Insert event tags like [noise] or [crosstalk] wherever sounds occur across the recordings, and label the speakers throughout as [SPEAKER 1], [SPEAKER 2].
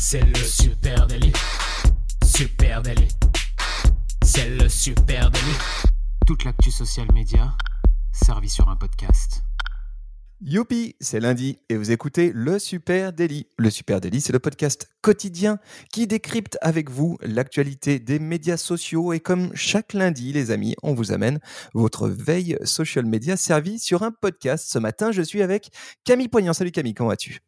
[SPEAKER 1] C'est le super délit. Super délit. C'est le super délit. Toute l'actu social média servie sur un podcast.
[SPEAKER 2] Youpi, c'est lundi et vous écoutez le Super Daily. Le Super Daily, c'est le podcast quotidien qui décrypte avec vous l'actualité des médias sociaux et comme chaque lundi, les amis, on vous amène votre veille social media servie sur un podcast. Ce matin, je suis avec Camille Poignant. Salut Camille, comment vas-tu?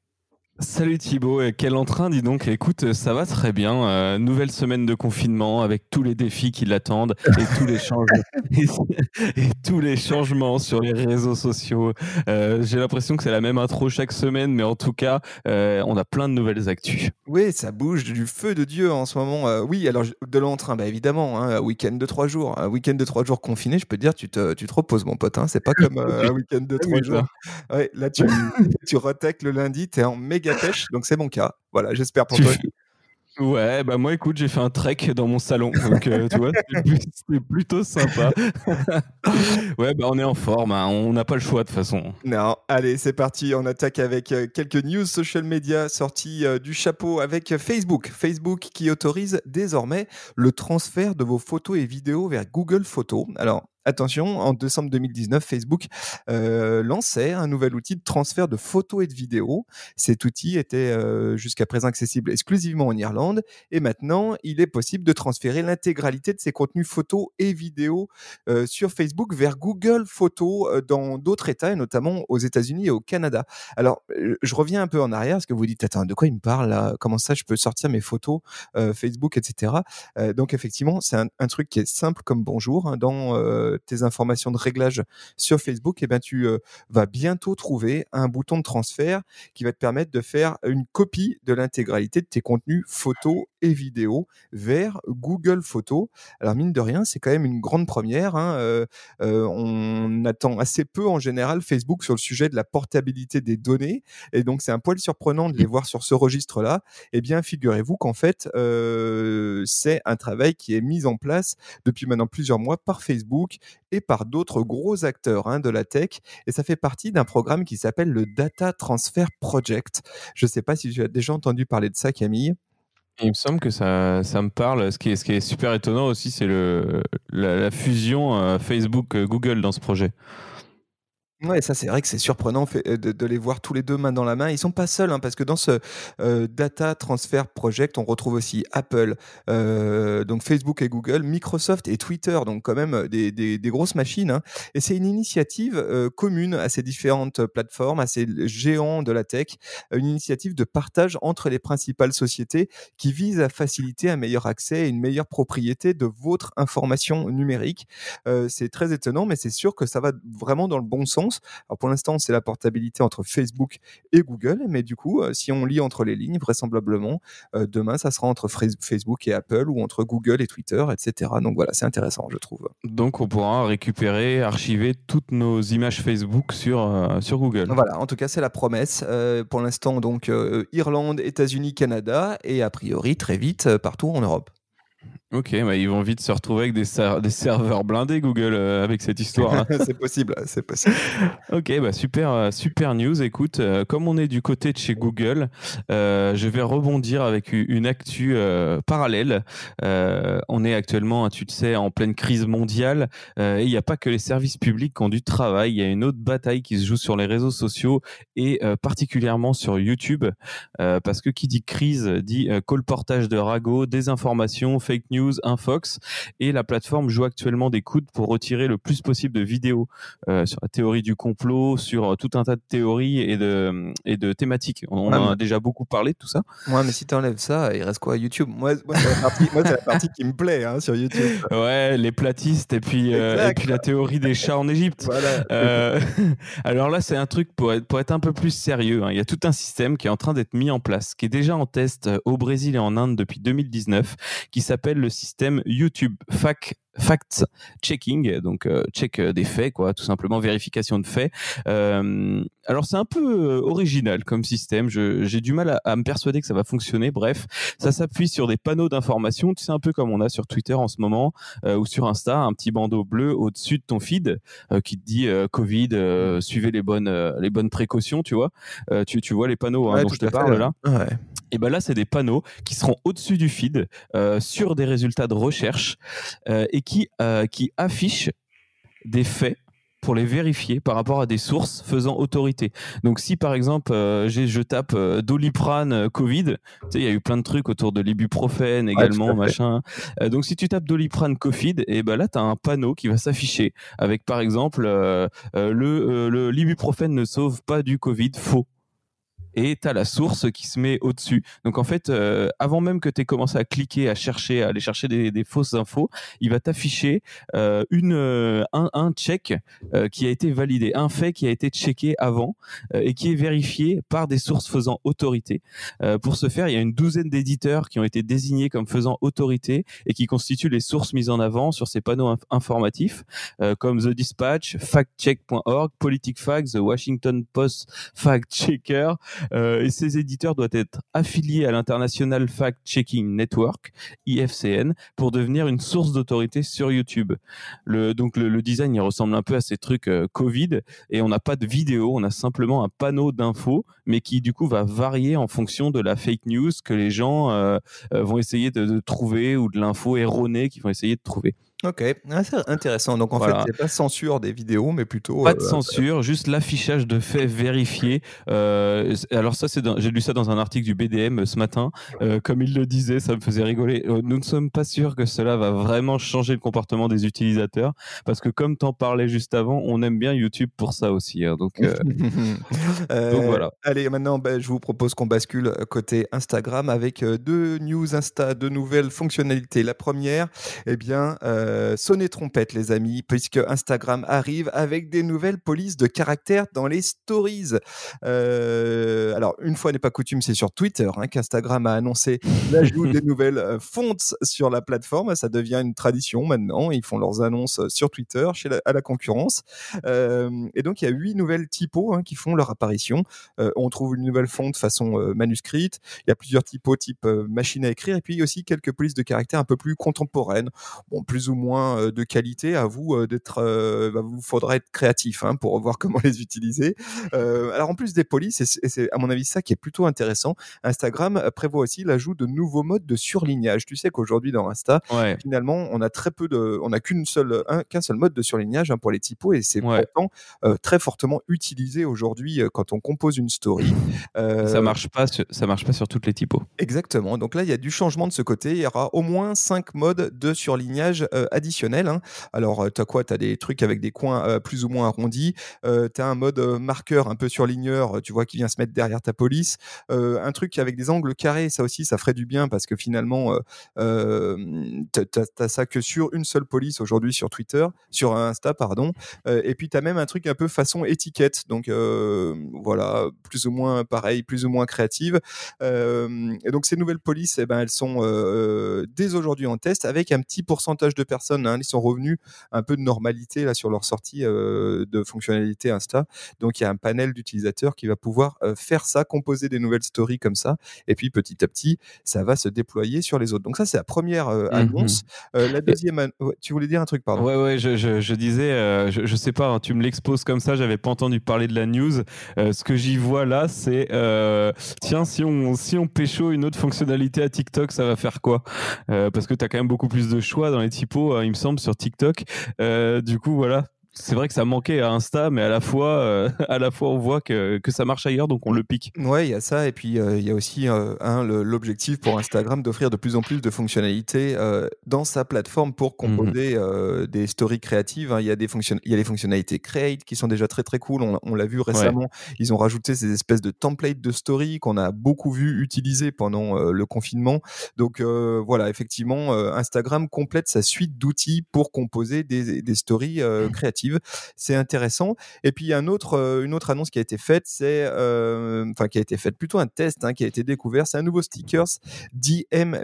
[SPEAKER 3] Salut Thibaut, quel entrain dis donc. Écoute, ça va très bien. Euh, nouvelle semaine de confinement avec tous les défis qui l'attendent et tous les changements [laughs] [laughs] et, tous les changements sur les réseaux sociaux. Euh, j'ai l'impression que c'est la même intro chaque semaine, mais en tout cas, euh, on a plein de nouvelles actus.
[SPEAKER 2] Oui, ça bouge du feu de Dieu en ce moment. oui, alors de l'entrain, bah évidemment, hein, un week-end de trois jours, un week-end de trois jours confiné, je peux te dire, tu te, tu te reposes mon pote. Hein, c'est pas comme [laughs] un week-end de trois jours. Ouais, là, tu, tu le lundi, tu es en méga pêche, donc c'est mon cas. Voilà, j'espère pour toi.
[SPEAKER 3] Ouais, bah moi écoute, j'ai fait un trek dans mon salon, donc euh, tu vois, c'est plutôt sympa. [laughs] ouais, bah on est en forme, hein. on n'a pas le choix de toute façon.
[SPEAKER 2] Non, allez, c'est parti, on attaque avec euh, quelques news social media sorties euh, du chapeau avec Facebook. Facebook qui autorise désormais le transfert de vos photos et vidéos vers Google Photos. Alors, Attention, en décembre 2019, Facebook euh, lançait un nouvel outil de transfert de photos et de vidéos. Cet outil était euh, jusqu'à présent accessible exclusivement en Irlande et maintenant, il est possible de transférer l'intégralité de ses contenus photos et vidéos euh, sur Facebook vers Google Photos dans d'autres États, et notamment aux États-Unis et au Canada. Alors, je reviens un peu en arrière parce que vous dites, attends, de quoi il me parle là? Comment ça, je peux sortir mes photos Facebook, etc. donc, effectivement, c'est un, truc qui est simple comme bonjour hein, dans tes informations de réglage sur Facebook, et eh ben tu euh, vas bientôt trouver un bouton de transfert qui va te permettre de faire une copie de l'intégralité de tes contenus photos et vidéos vers Google Photos. Alors mine de rien, c'est quand même une grande première. Hein, euh, euh, on attend assez peu en général Facebook sur le sujet de la portabilité des données, et donc c'est un poil surprenant de les voir sur ce registre-là. Eh bien, figurez-vous qu'en fait, c'est un travail qui est mis en place depuis maintenant plusieurs mois par Facebook et par d'autres gros acteurs hein, de la tech. Et ça fait partie d'un programme qui s'appelle le Data Transfer Project. Je ne sais pas si tu as déjà entendu parler de ça, Camille.
[SPEAKER 3] Il me semble que ça, ça me parle. Ce qui est, super étonnant aussi, c'est la, fusion euh, Facebook-Google dans ce projet.
[SPEAKER 2] Ouais, ça c'est vrai que c'est surprenant euh, de, les voir tous les deux main dans la main. Ils sont pas seuls, hein, parce que dans ce euh, Data Transfer Project, on retrouve aussi Apple, euh, donc Facebook et Google, Microsoft et Twitter, donc quand même des, des, grosses machines. Hein. Et c'est une initiative commune à ces différentes plateformes, à ces géants de la tech, une initiative de partage entre les principales sociétés qui vise à faciliter un meilleur accès et une meilleure propriété de votre information numérique. c'est très étonnant, mais c'est sûr que ça va vraiment dans le bon sens. Alors pour l'instant, c'est la portabilité entre Facebook et Google, mais du coup, euh, si on lit entre les lignes, vraisemblablement, euh, demain, ça sera entre Facebook et Apple ou entre Google et Twitter, etc. Donc voilà, c'est intéressant, je trouve.
[SPEAKER 3] Donc on pourra récupérer, archiver toutes nos images Facebook sur, euh, sur Google.
[SPEAKER 2] Voilà, en tout cas, c'est la promesse. pour l'instant, donc Irlande, États-Unis, Canada et a priori très vite partout en Europe.
[SPEAKER 3] Ok, bah ils vont vite se retrouver avec des, des serveurs blindés Google euh, avec cette histoire. Hein. [laughs]
[SPEAKER 2] c'est possible, c'est possible. [laughs]
[SPEAKER 3] ok, bah super, euh, super news. Écoute, euh, comme on est du côté de chez Google, je vais rebondir avec une actu parallèle. on est actuellement, tu le sais, en pleine crise mondiale et il n'y a pas que les services publics qui ont du travail. Il y a une autre bataille qui se joue sur les réseaux sociaux et particulièrement sur YouTube, parce que qui dit crise dit colportage de ragots, désinformation, fake news un Fox et la plateforme joue actuellement des coudes pour retirer le plus possible de vidéos euh, sur la théorie du complot, sur euh, tout un tas de théories et de, et de thématiques. On, en a déjà beaucoup parlé de tout ça.
[SPEAKER 2] Ouais, mais si tu enlèves ça, il reste quoi YouTube? Moi, c'est la, partie qui me plaît hein, sur YouTube.
[SPEAKER 3] Ouais, les platistes et puis, euh, et puis la théorie des chats en Égypte. [laughs] alors là, c'est un truc pour être, pour être un peu plus sérieux. Hein. Il y a tout un système qui est en train d'être mis en place, qui est déjà en test au Brésil et en Inde depuis 2019, qui s'appelle le système YouTube. Fact fact checking, donc euh, check des faits, quoi, tout simplement vérification de faits. Euh, alors c'est un peu euh, original comme système. J'ai du mal à, me persuader que ça va fonctionner. Bref, ça s'appuie sur des panneaux d'information. Tu sais un peu comme on a sur Twitter en ce moment ou sur Insta, un petit bandeau bleu au-dessus de ton feed qui te dit Covid, suivez les bonnes les bonnes précautions, tu vois. Tu, tu vois les panneaux hein, dont je te parle là. Et ben là, c'est des panneaux qui seront au-dessus du feed sur des résultats de recherche et qui, qui affichent des faits pour les vérifier par rapport à des sources faisant autorité. Donc si par exemple euh, je tape euh, Doliprane euh, Covid, tu sais il y a eu plein de trucs autour de l'ibuprofène également machin. donc si tu tapes Doliprane Covid, et ben là tu as un panneau qui va s'afficher avec par exemple le l'ibuprofène ne sauve pas du Covid faux et tu as la source qui se met au-dessus. Donc en fait, euh, avant même que tu commencé à cliquer, à chercher, à aller chercher des, des fausses infos, il va t'afficher euh, une euh, un, un, check qui a été validé, un fait qui a été checké avant et qui est vérifié par des sources faisant autorité. pour ce faire, il y a une douzaine d'éditeurs qui ont été désignés comme faisant autorité et qui constituent les sources mises en avant sur ces panneaux informatifs, comme The Dispatch, FactCheck.org, PoliticFact, The Washington Post Fact Checker, euh, et ces éditeurs doivent être affiliés à l'International Fact Checking Network, IFCN, pour devenir une source d'autorité sur YouTube. Le, donc le, design, il ressemble un peu à ces trucs euh, Covid, et on n'a pas de vidéo, on a simplement un panneau d'infos, mais qui du coup va varier en fonction de la fake news que les gens euh, vont essayer de, de trouver ou de l'info erronée qu'ils vont essayer de trouver.
[SPEAKER 2] Ok, ah, c'est intéressant. Donc en fait, c'est pas censure des vidéos, mais plutôt.
[SPEAKER 3] Pas de euh, censure, juste l'affichage de faits vérifiés. Euh, alors ça, c'est j'ai lu ça dans un article du BDM euh, ce matin. comme il le disait, ça me faisait rigoler. nous ne sommes pas sûrs que cela va vraiment changer le comportement des utilisateurs, parce que comme t'en parlais juste avant, on aime bien YouTube pour ça aussi. Hein. donc, [laughs] donc, voilà.
[SPEAKER 2] Allez, maintenant, ben, je vous propose qu'on bascule côté Instagram avec deux news Insta, deux nouvelles fonctionnalités. La première, eh bien. Euh, sonnez trompette, les amis, puisque Instagram arrive avec des nouvelles polices de caractère dans les stories. Euh, alors, une fois n'est pas coutume, c'est sur Twitter hein, qu'Instagram a annoncé [laughs] l'ajout des nouvelles euh, fontes sur la plateforme. Ça devient une tradition maintenant. Ils font leurs annonces sur Twitter chez à la concurrence. et donc, il y a huit nouvelles typos hein, qui font leur apparition. on trouve une nouvelle fonte façon manuscrite. Il y a plusieurs typos type machine à écrire. Et puis aussi quelques polices de caractère un peu plus contemporaines. Bon, plus ou moins de qualité, à vous d'être, bah, vous faudra être créatif hein, pour voir [laughs] comment les utiliser. alors en plus des polices, et c'est à mon avis ça qui est plutôt intéressant, Instagram prévoit aussi l'ajout de nouveaux modes de surlignage. Tu sais qu'aujourd'hui dans Insta, finalement, on a très peu de, on a qu'une seule, qu'un seul mode de surlignage hein, pour les typos et c'est pourtant très fortement utilisé aujourd'hui quand on compose une story.
[SPEAKER 3] ça marche pas, ça marche pas sur toutes les typos.
[SPEAKER 2] Exactement. Donc là, il y a du changement de ce côté. Il y aura au moins cinq modes de surlignage additionnel. Hein. Alors, tu as quoi? Tu as des trucs avec des coins plus ou moins arrondis. tu as un mode marqueur un peu surligneur, tu vois, qui vient se mettre derrière ta police. un truc avec des angles carrés, ça aussi, ça ferait du bien parce que finalement, tu as, ça que sur une seule police aujourd'hui sur Twitter, sur Insta, pardon. et puis, tu as même un truc un peu façon étiquette. Donc, voilà, plus ou moins pareil, plus ou moins créative. et donc, ces nouvelles polices, eh ben, elles sont dès aujourd'hui en test avec un petit pourcentage de personnes Hein, ils sont revenus un peu de normalité là sur leur sortie euh, de fonctionnalité Insta. Donc il y a un panel d'utilisateurs qui va pouvoir euh, faire ça, composer des nouvelles stories comme ça, et puis petit à petit, ça va se déployer sur les autres. Donc ça c'est la première euh, mmh annonce. la deuxième, tu voulais dire un truc, pardon
[SPEAKER 3] Ouais ouais, je, je, disais, je, je, sais pas, hein, tu me l'exposes comme ça, j'avais pas entendu parler de la news. ce que j'y vois là, c'est tiens si on si on pécho une autre fonctionnalité à TikTok, ça va faire quoi? Parce que tu as quand même beaucoup plus de choix dans les typos il me semble, sur TikTok. Euh, du coup, voilà, c'est vrai que ça manquait à Insta, mais à la fois, euh, [laughs] à la fois on voit que, que, ça marche ailleurs, donc on le pique.
[SPEAKER 2] Ouais, il y a ça, et puis euh, il y a aussi euh, l'objectif pour Instagram d'offrir de plus en plus de fonctionnalités dans sa plateforme pour composer mhm. des stories créatives. Hein. Il y a des il y a les fonctionnalités Create qui sont déjà très très cool. On, l'a vu récemment. Ils ont rajouté ces espèces de templates de stories qu'on a beaucoup vu utiliser pendant le confinement. Donc voilà, effectivement, Instagram complète sa suite d'outils pour composer des, des stories créatives. C'est intéressant. Et puis il y a euh, une autre annonce qui a été faite, c'est euh, plutôt un test hein, qui a été découvert. C'est un nouveau stickers DM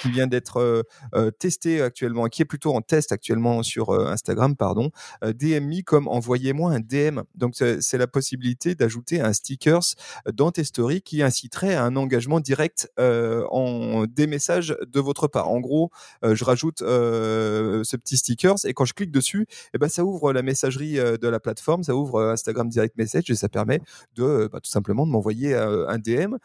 [SPEAKER 2] qui vient d'être euh, testé actuellement, qui est plutôt en test actuellement sur Instagram, pardon. DM comme envoyez-moi un DM. Donc c'est la possibilité d'ajouter un stickers dans tes stories qui inciterait à un engagement direct en des messages de votre part. En gros, je rajoute ce petit stickers et quand je clique dessus, eh ben ça ouvre ouvre la messagerie de la plateforme, ça ouvre Instagram Direct Message et ça permet de bah, tout simplement de m'envoyer un DM.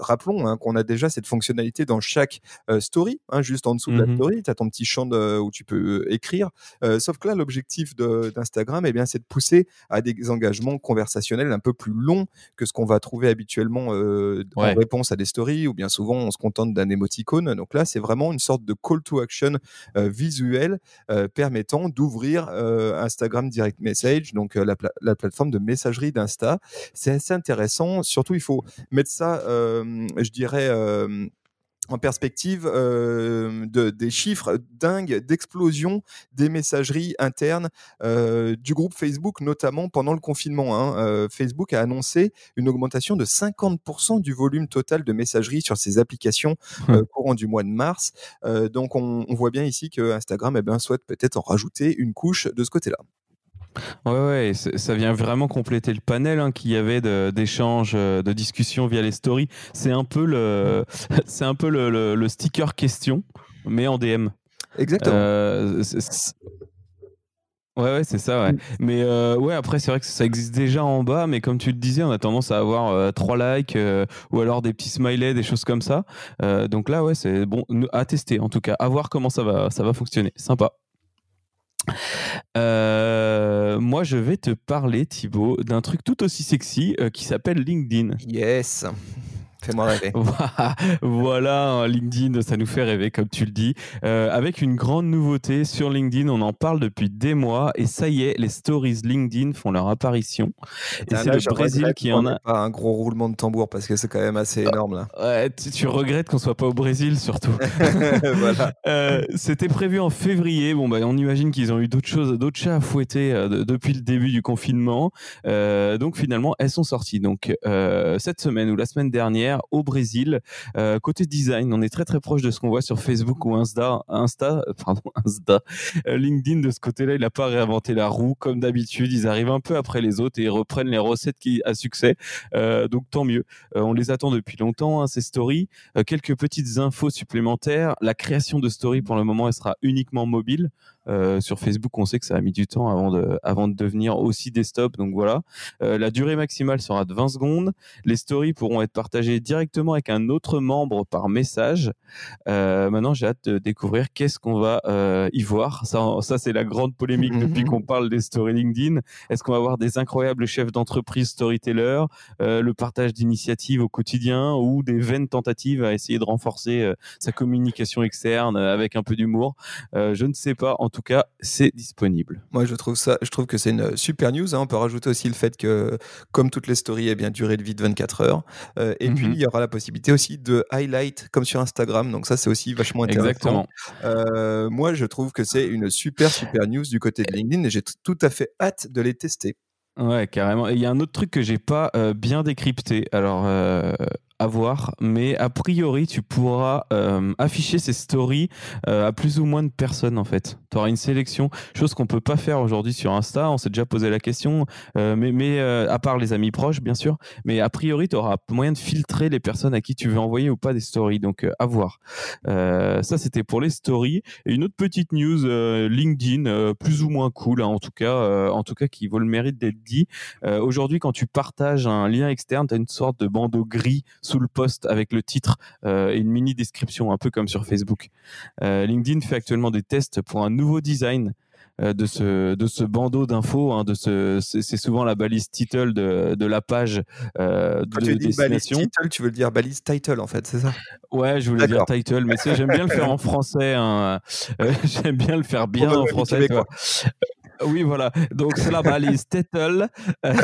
[SPEAKER 2] rappelons hein, qu'on a déjà cette fonctionnalité dans chaque story, hein, juste en dessous de la mmh story, tu as ton petit champ où tu peux écrire. sauf que là, l'objectif d'Instagram, eh bien, c'est de pousser à des engagements conversationnels un peu plus longs que ce qu'on va trouver habituellement en réponse à des stories, ou bien souvent on se contente d'un émoticône. Donc là, c'est vraiment une sorte de call to action visuel permettant d'ouvrir Instagram Direct Message, donc la, la, plateforme de messagerie d'Insta. C'est assez intéressant. Surtout, il faut mettre ça, je dirais en perspective euh, de, des chiffres dingues d'explosion des messageries internes euh, du groupe Facebook, notamment pendant le confinement. Hein. Euh, Facebook a annoncé une augmentation de 50% du volume total de messagerie sur ses applications mmh. courant du mois de mars. donc on, voit bien ici que Instagram eh bien, souhaite peut-être en rajouter une couche de ce côté-là.
[SPEAKER 3] Ouais, ouais, ça vient vraiment compléter le panel hein, qu'il y avait d'échanges, de, de, discussions via les stories. C'est un peu le, [laughs] c'est un peu le, le, sticker question, mais en DM.
[SPEAKER 2] Exactement.
[SPEAKER 3] Euh, ouais, ouais, c'est ça, ouais. Mm. Mais euh, ouais, après, c'est vrai que ça existe déjà en bas, mais comme tu le disais, on a tendance à avoir euh, trois likes ou alors des petits smileys, des choses comme ça. donc là, ouais, c'est bon à tester en tout cas, à voir comment ça va, ça va fonctionner. Sympa. Euh, moi, je vais te parler, Thibaut, d'un truc tout aussi sexy euh, qui s'appelle LinkedIn.
[SPEAKER 2] Yes. Fais-moi rêver. [laughs]
[SPEAKER 3] voilà, LinkedIn, ça nous fait rêver, comme tu le dis. Euh, avec une grande nouveauté sur LinkedIn, on en parle depuis des mois et ça y est, les stories LinkedIn font leur apparition.
[SPEAKER 2] Et, c'est le Brésil qui en a. Pas un gros roulement de tambour parce que c'est quand même assez énorme là.
[SPEAKER 3] Ouais, tu, regrettes qu'on soit pas au Brésil surtout. [laughs] voilà. Euh, c'était prévu en février. Bon, bah, on imagine qu'ils ont eu d'autres choses, d'autres chats à fouetter euh, depuis le début du confinement. donc finalement, elles sont sorties. Donc cette semaine ou la semaine dernière au Brésil. Euh, côté design, on est très très proche de ce qu'on voit sur Facebook ou Insta, Insta, euh, pardon, [laughs] Insta. Euh, LinkedIn de ce côté-là, il n'a pas réinventé la roue comme d'habitude. Ils arrivent un peu après les autres et ils reprennent les recettes qui à succès. donc tant mieux. on les attend depuis longtemps hein, ces stories. quelques petites infos supplémentaires. La création de stories pour le moment, elle sera uniquement mobile. Euh, sur Facebook, on sait que ça a mis du temps avant de, avant de devenir aussi desktop. Donc voilà. Euh, la durée maximale sera de 20 secondes. Les stories pourront être partagées directement avec un autre membre par message. Euh, maintenant, j'ai hâte de découvrir qu'est-ce qu'on va y voir. Ça, ça c'est la grande polémique depuis qu'on parle des stories LinkedIn. Est-ce qu'on va avoir des incroyables chefs d'entreprise storytellers, le partage d'initiatives au quotidien ou des vaines tentatives à essayer de renforcer sa communication externe avec un peu d'humour? Je ne sais pas. En tout cas, c'est disponible.
[SPEAKER 2] Moi, je trouve ça, je trouve que c'est une super news. Hein. On peut rajouter aussi le fait que, comme toutes les stories, eh bien durée de vie de 24 heures. Euh, et puis, mhm. il y aura la possibilité aussi de highlight, comme sur Instagram. Donc ça, c'est aussi vachement intéressant. Exactement. Euh, moi, je trouve que c'est une super super news du côté de LinkedIn et j'ai tout à fait hâte de les tester.
[SPEAKER 3] Ouais, carrément. Il y a un autre truc que j'ai pas euh, bien décrypté. Alors, à voir, mais a priori, tu pourras euh, afficher ces stories euh, à plus ou moins de personnes en fait. Tu auras une sélection, chose qu'on peut pas faire aujourd'hui sur Insta. On s'est déjà posé la question, euh, mais, mais à part les amis proches, bien sûr. Mais a priori, tu auras moyen de filtrer les personnes à qui tu veux envoyer ou pas des stories. Donc, à voir. ça, c'était pour les stories. Et une autre petite news LinkedIn, plus ou moins cool, hein, en tout cas, en tout cas, qui vaut le mérite d'être dit. aujourd'hui, quand tu partages un lien externe, tu as une sorte de bandeau gris sous le post avec le titre euh, et une mini description, un peu comme sur Facebook. Euh, LinkedIn fait actuellement des tests pour un nouveau design euh, de ce de ce bandeau d'infos hein, de ce c'est souvent la balise title de, de la page
[SPEAKER 2] euh, de tu dis balise title tu veux dire balise title en fait c'est ça?
[SPEAKER 3] Ouais je voulais dire title mais j'aime bien le faire en français hein. [laughs] j'aime bien le faire bien en français oui, voilà. Donc, c'est la balise [laughs] Tettle, euh,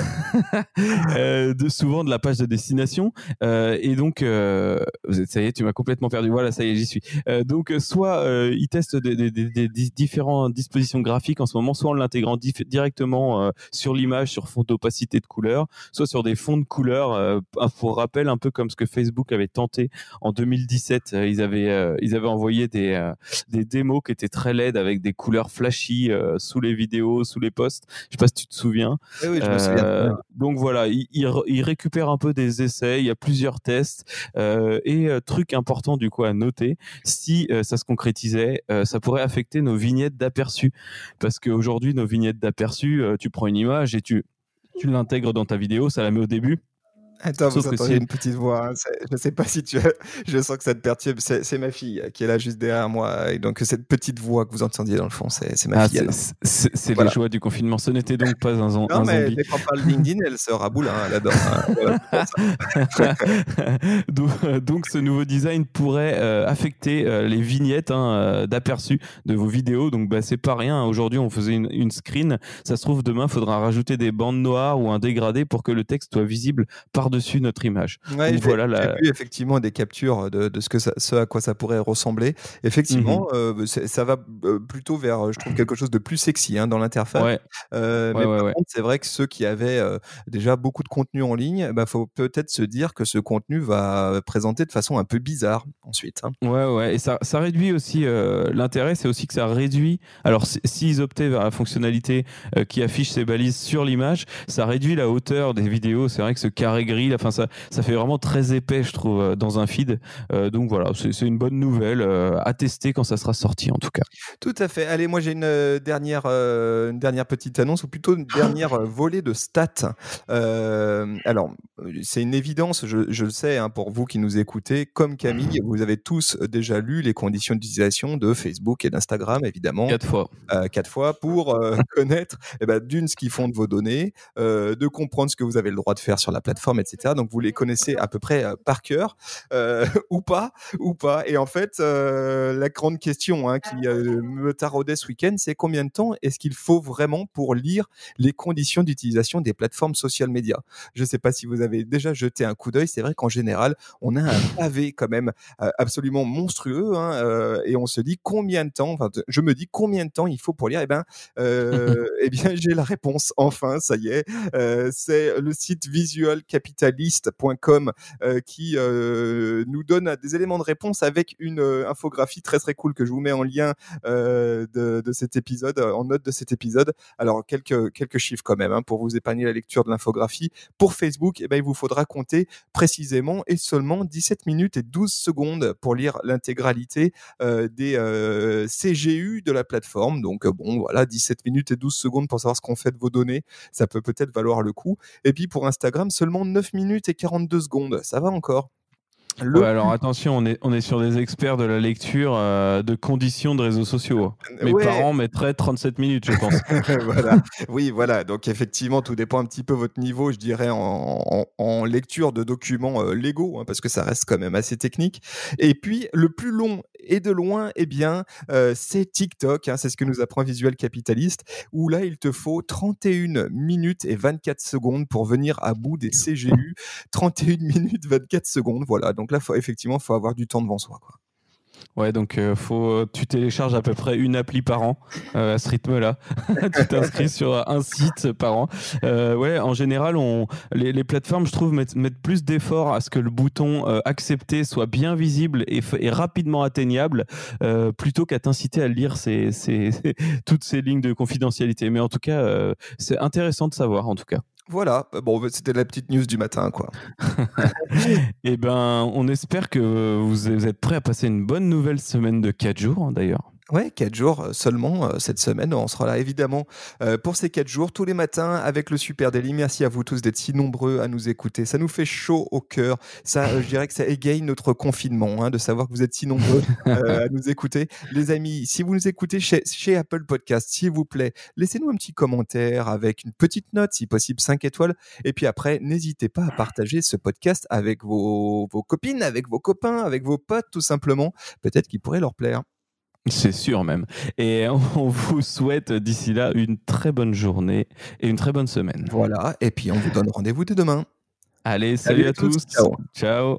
[SPEAKER 3] euh, de souvent de la page de destination. Euh, et donc, ça y est, tu m'as complètement perdu. Voilà, ça y est, j'y suis. donc, soit ils testent des, des, différentes dispositions graphiques en ce moment, soit en l'intégrant directement sur l'image, sur fond d'opacité de couleur, soit sur des fonds de couleur. pour rappel, un peu comme ce que Facebook avait tenté en 2017. ils avaient, ils avaient envoyé des, des démos qui étaient très laides avec des couleurs flashy sous les vidéos vidéos sous les posts. Je sais pas si tu te souviens.
[SPEAKER 2] Eh oui, je me souviens.
[SPEAKER 3] Euh, donc voilà, il, il, il récupère un peu des essais. Il y a plusieurs tests euh, et euh, truc important du coup à noter. Si ça se concrétisait, ça pourrait affecter nos vignettes d'aperçu parce qu'aujourd'hui nos vignettes d'aperçu, tu prends une image et tu tu l'intègres dans ta vidéo, ça la met au début.
[SPEAKER 2] Attends,
[SPEAKER 3] Sauf
[SPEAKER 2] vous entendez
[SPEAKER 3] si-
[SPEAKER 2] une petite voix. hein, Je sais pas si tu. [laughs] Je sens que ça te perturbe. C'est ma fille qui est là juste derrière moi. Et donc, cette petite voix que vous entendiez dans le fond, c'est ma
[SPEAKER 3] Ah,
[SPEAKER 2] fille.
[SPEAKER 3] c'est
[SPEAKER 2] Voilà.
[SPEAKER 3] les joies du confinement. Ce n'était donc pas un,
[SPEAKER 2] Non,
[SPEAKER 3] un
[SPEAKER 2] mais
[SPEAKER 3] zombie.
[SPEAKER 2] dès qu'on parle LinkedIn, elle se raboule. Hein, elle adore. hein, [laughs]
[SPEAKER 3] donc, euh, donc ce nouveau design pourrait euh, affecter euh, les vignettes hein, euh, d'aperçu de vos vidéos. Donc bah, c'est pas rien. Aujourd'hui on faisait une, une screen. Ça se trouve demain faudra rajouter des bandes noires ou un dégradé pour que le texte soit visible par-dessus notre image.
[SPEAKER 2] Ouais,
[SPEAKER 3] Donc voilà la-
[SPEAKER 2] vu effectivement des captures de, de ce, que ça, ce à quoi ça pourrait ressembler. Effectivement,
[SPEAKER 3] Mhm.
[SPEAKER 2] euh, ça va euh, plutôt vers, je trouve, quelque chose de plus sexy hein, dans l'interface.
[SPEAKER 3] Ouais,
[SPEAKER 2] Euh,
[SPEAKER 3] Ouais,
[SPEAKER 2] mais par contre, c'est vrai que ceux qui avaient euh, déjà beaucoup de contenu en ligne, il bah, faut peut-être se dire que ce contenu va présenter de façon un peu bizarre ensuite. hein.
[SPEAKER 3] Ouais, ouais, et ça, ça réduit aussi l'intérêt, c'est aussi que ça réduit. Alors, si- s'ils optaient vers la fonctionnalité qui affiche ces balises sur l'image, ça réduit la hauteur des vidéos. C'est vrai que ce carré gris, ça, ça fait vraiment très épais, je trouve, euh, dans un feed. Euh, donc voilà, c'est une bonne nouvelle euh, à tester quand ça sera sorti, en tout cas.
[SPEAKER 2] Tout à fait. Allez, moi j'ai une dernière, euh, une dernière petite annonce, ou plutôt une dernière volée de stats. Alors, c'est une évidence, je, je le sais, hein, pour vous qui nous écoutez, comme Camille, vous avez tous déjà lu les conditions d'utilisation de Facebook et d'Instagram, évidemment,
[SPEAKER 3] Quatre fois.
[SPEAKER 2] quatre fois, pour [laughs] connaître eh ben, d'une ce qu'ils font de vos données, de comprendre ce que vous avez le droit de faire sur la plateforme, etc. Donc vous les connaissez à peu près euh, par cœur, euh, [laughs] ou pas, ou pas. Et en fait, euh, la grande question hein, qui me taraudait ce week-end, c'est combien de temps est-ce qu'il faut vraiment pour lire les conditions d'utilisation des plateformes social médias Je ne sais pas si vous avez déjà jeté un coup d'œil. C'est vrai qu'en général, on a un pavé quand même absolument monstrueux, hein, et on se dit combien de temps. Enfin, je me dis combien de temps il faut pour lire. Eh ben, euh, [laughs] eh bien, j'ai la réponse. Enfin, ça y est, euh, c'est le site visualcapitalist.com euh, qui euh, nous donne des éléments de réponse avec une euh, infographie très très cool que je vous mets en lien euh, de, cet épisode, euh, en note de cet épisode. Alors quelques quelques chiffres quand même hein, pour vous épargner la lecture de l'infographie. Pour Facebook, eh ben, il vous faudra compter précisément et seulement 17 minutes et 12 secondes pour lire l'intégralité euh, des euh, CGU de la plateforme. Donc euh, bon, voilà, 17 minutes et 12 secondes pour savoir ce qu'on fait de vos données, ça peut peut-être valoir le coup. Et puis pour Instagram, seulement 9 minutes et 42 secondes, ça va encore? Le
[SPEAKER 3] Ouais, alors attention, on est, on est sur des experts de la lecture euh, de conditions de réseaux sociaux. Mes
[SPEAKER 2] Ouais.
[SPEAKER 3] parents mettraient 37 minutes, je pense. [laughs]
[SPEAKER 2] voilà. Oui, voilà. Donc effectivement, tout dépend un petit peu votre niveau, je dirais, en, en- en lecture de documents euh, légaux, hein, parce que ça reste quand même assez technique. Et puis le plus long et de loin, eh bien, euh, c'est TikTok. hein, c'est ce que nous apprend Visuel Capitaliste, où là, il te faut 31 minutes et 24 secondes pour venir à bout des CGU. 31 minutes 24 secondes. Voilà. Donc là, faut, effectivement, faut avoir du temps devant soi. Quoi.
[SPEAKER 3] Ouais, donc euh, faut, tu télécharges à peu près une appli par an euh, à ce rythme-là. [laughs] tu t'inscris sur un site par an. Euh, ouais, en général, on, les, plateformes, je trouve, mettent, plus d'efforts à ce que le bouton euh, accepter soit bien visible et, rapidement atteignable, euh, plutôt qu'à t'inciter à lire [laughs] toutes ces lignes de confidentialité. Mais en tout cas, euh, c'est intéressant de savoir, en tout cas.
[SPEAKER 2] Voilà. Bon, c'était la petite news du matin, quoi. [laughs]
[SPEAKER 3] Eh ben, on espère que vous êtes prêts à passer une bonne nouvelle semaine de 4 jours, hein, d'ailleurs.
[SPEAKER 2] Ouais, quatre jours euh, seulement euh, cette semaine. On sera là évidemment euh, pour ces quatre jours tous les matins avec le Super Daily. Merci à vous tous d'être si nombreux à nous écouter. Ça nous fait chaud au cœur. Ça, euh, je dirais que ça égaye notre confinement hein, de savoir que vous êtes si nombreux [laughs] à nous écouter. Les amis, si vous nous écoutez chez, chez Apple Podcast, s'il vous plaît, laissez-nous un petit commentaire avec une petite note, si possible 5 étoiles. Et puis après, n'hésitez pas à partager ce podcast avec vos, vos copines, avec vos copains, avec vos potes, tout simplement. Peut-être qu'il pourrait leur plaire.
[SPEAKER 3] C'est sûr même. Et [laughs] on vous souhaite d'ici là une très bonne journée et une très bonne semaine.
[SPEAKER 2] Voilà, et puis on vous donne rendez-vous dès demain.
[SPEAKER 3] Allez, salut,
[SPEAKER 2] Salut
[SPEAKER 3] à
[SPEAKER 2] à tous,
[SPEAKER 3] tous.
[SPEAKER 2] ciao.
[SPEAKER 3] ciao.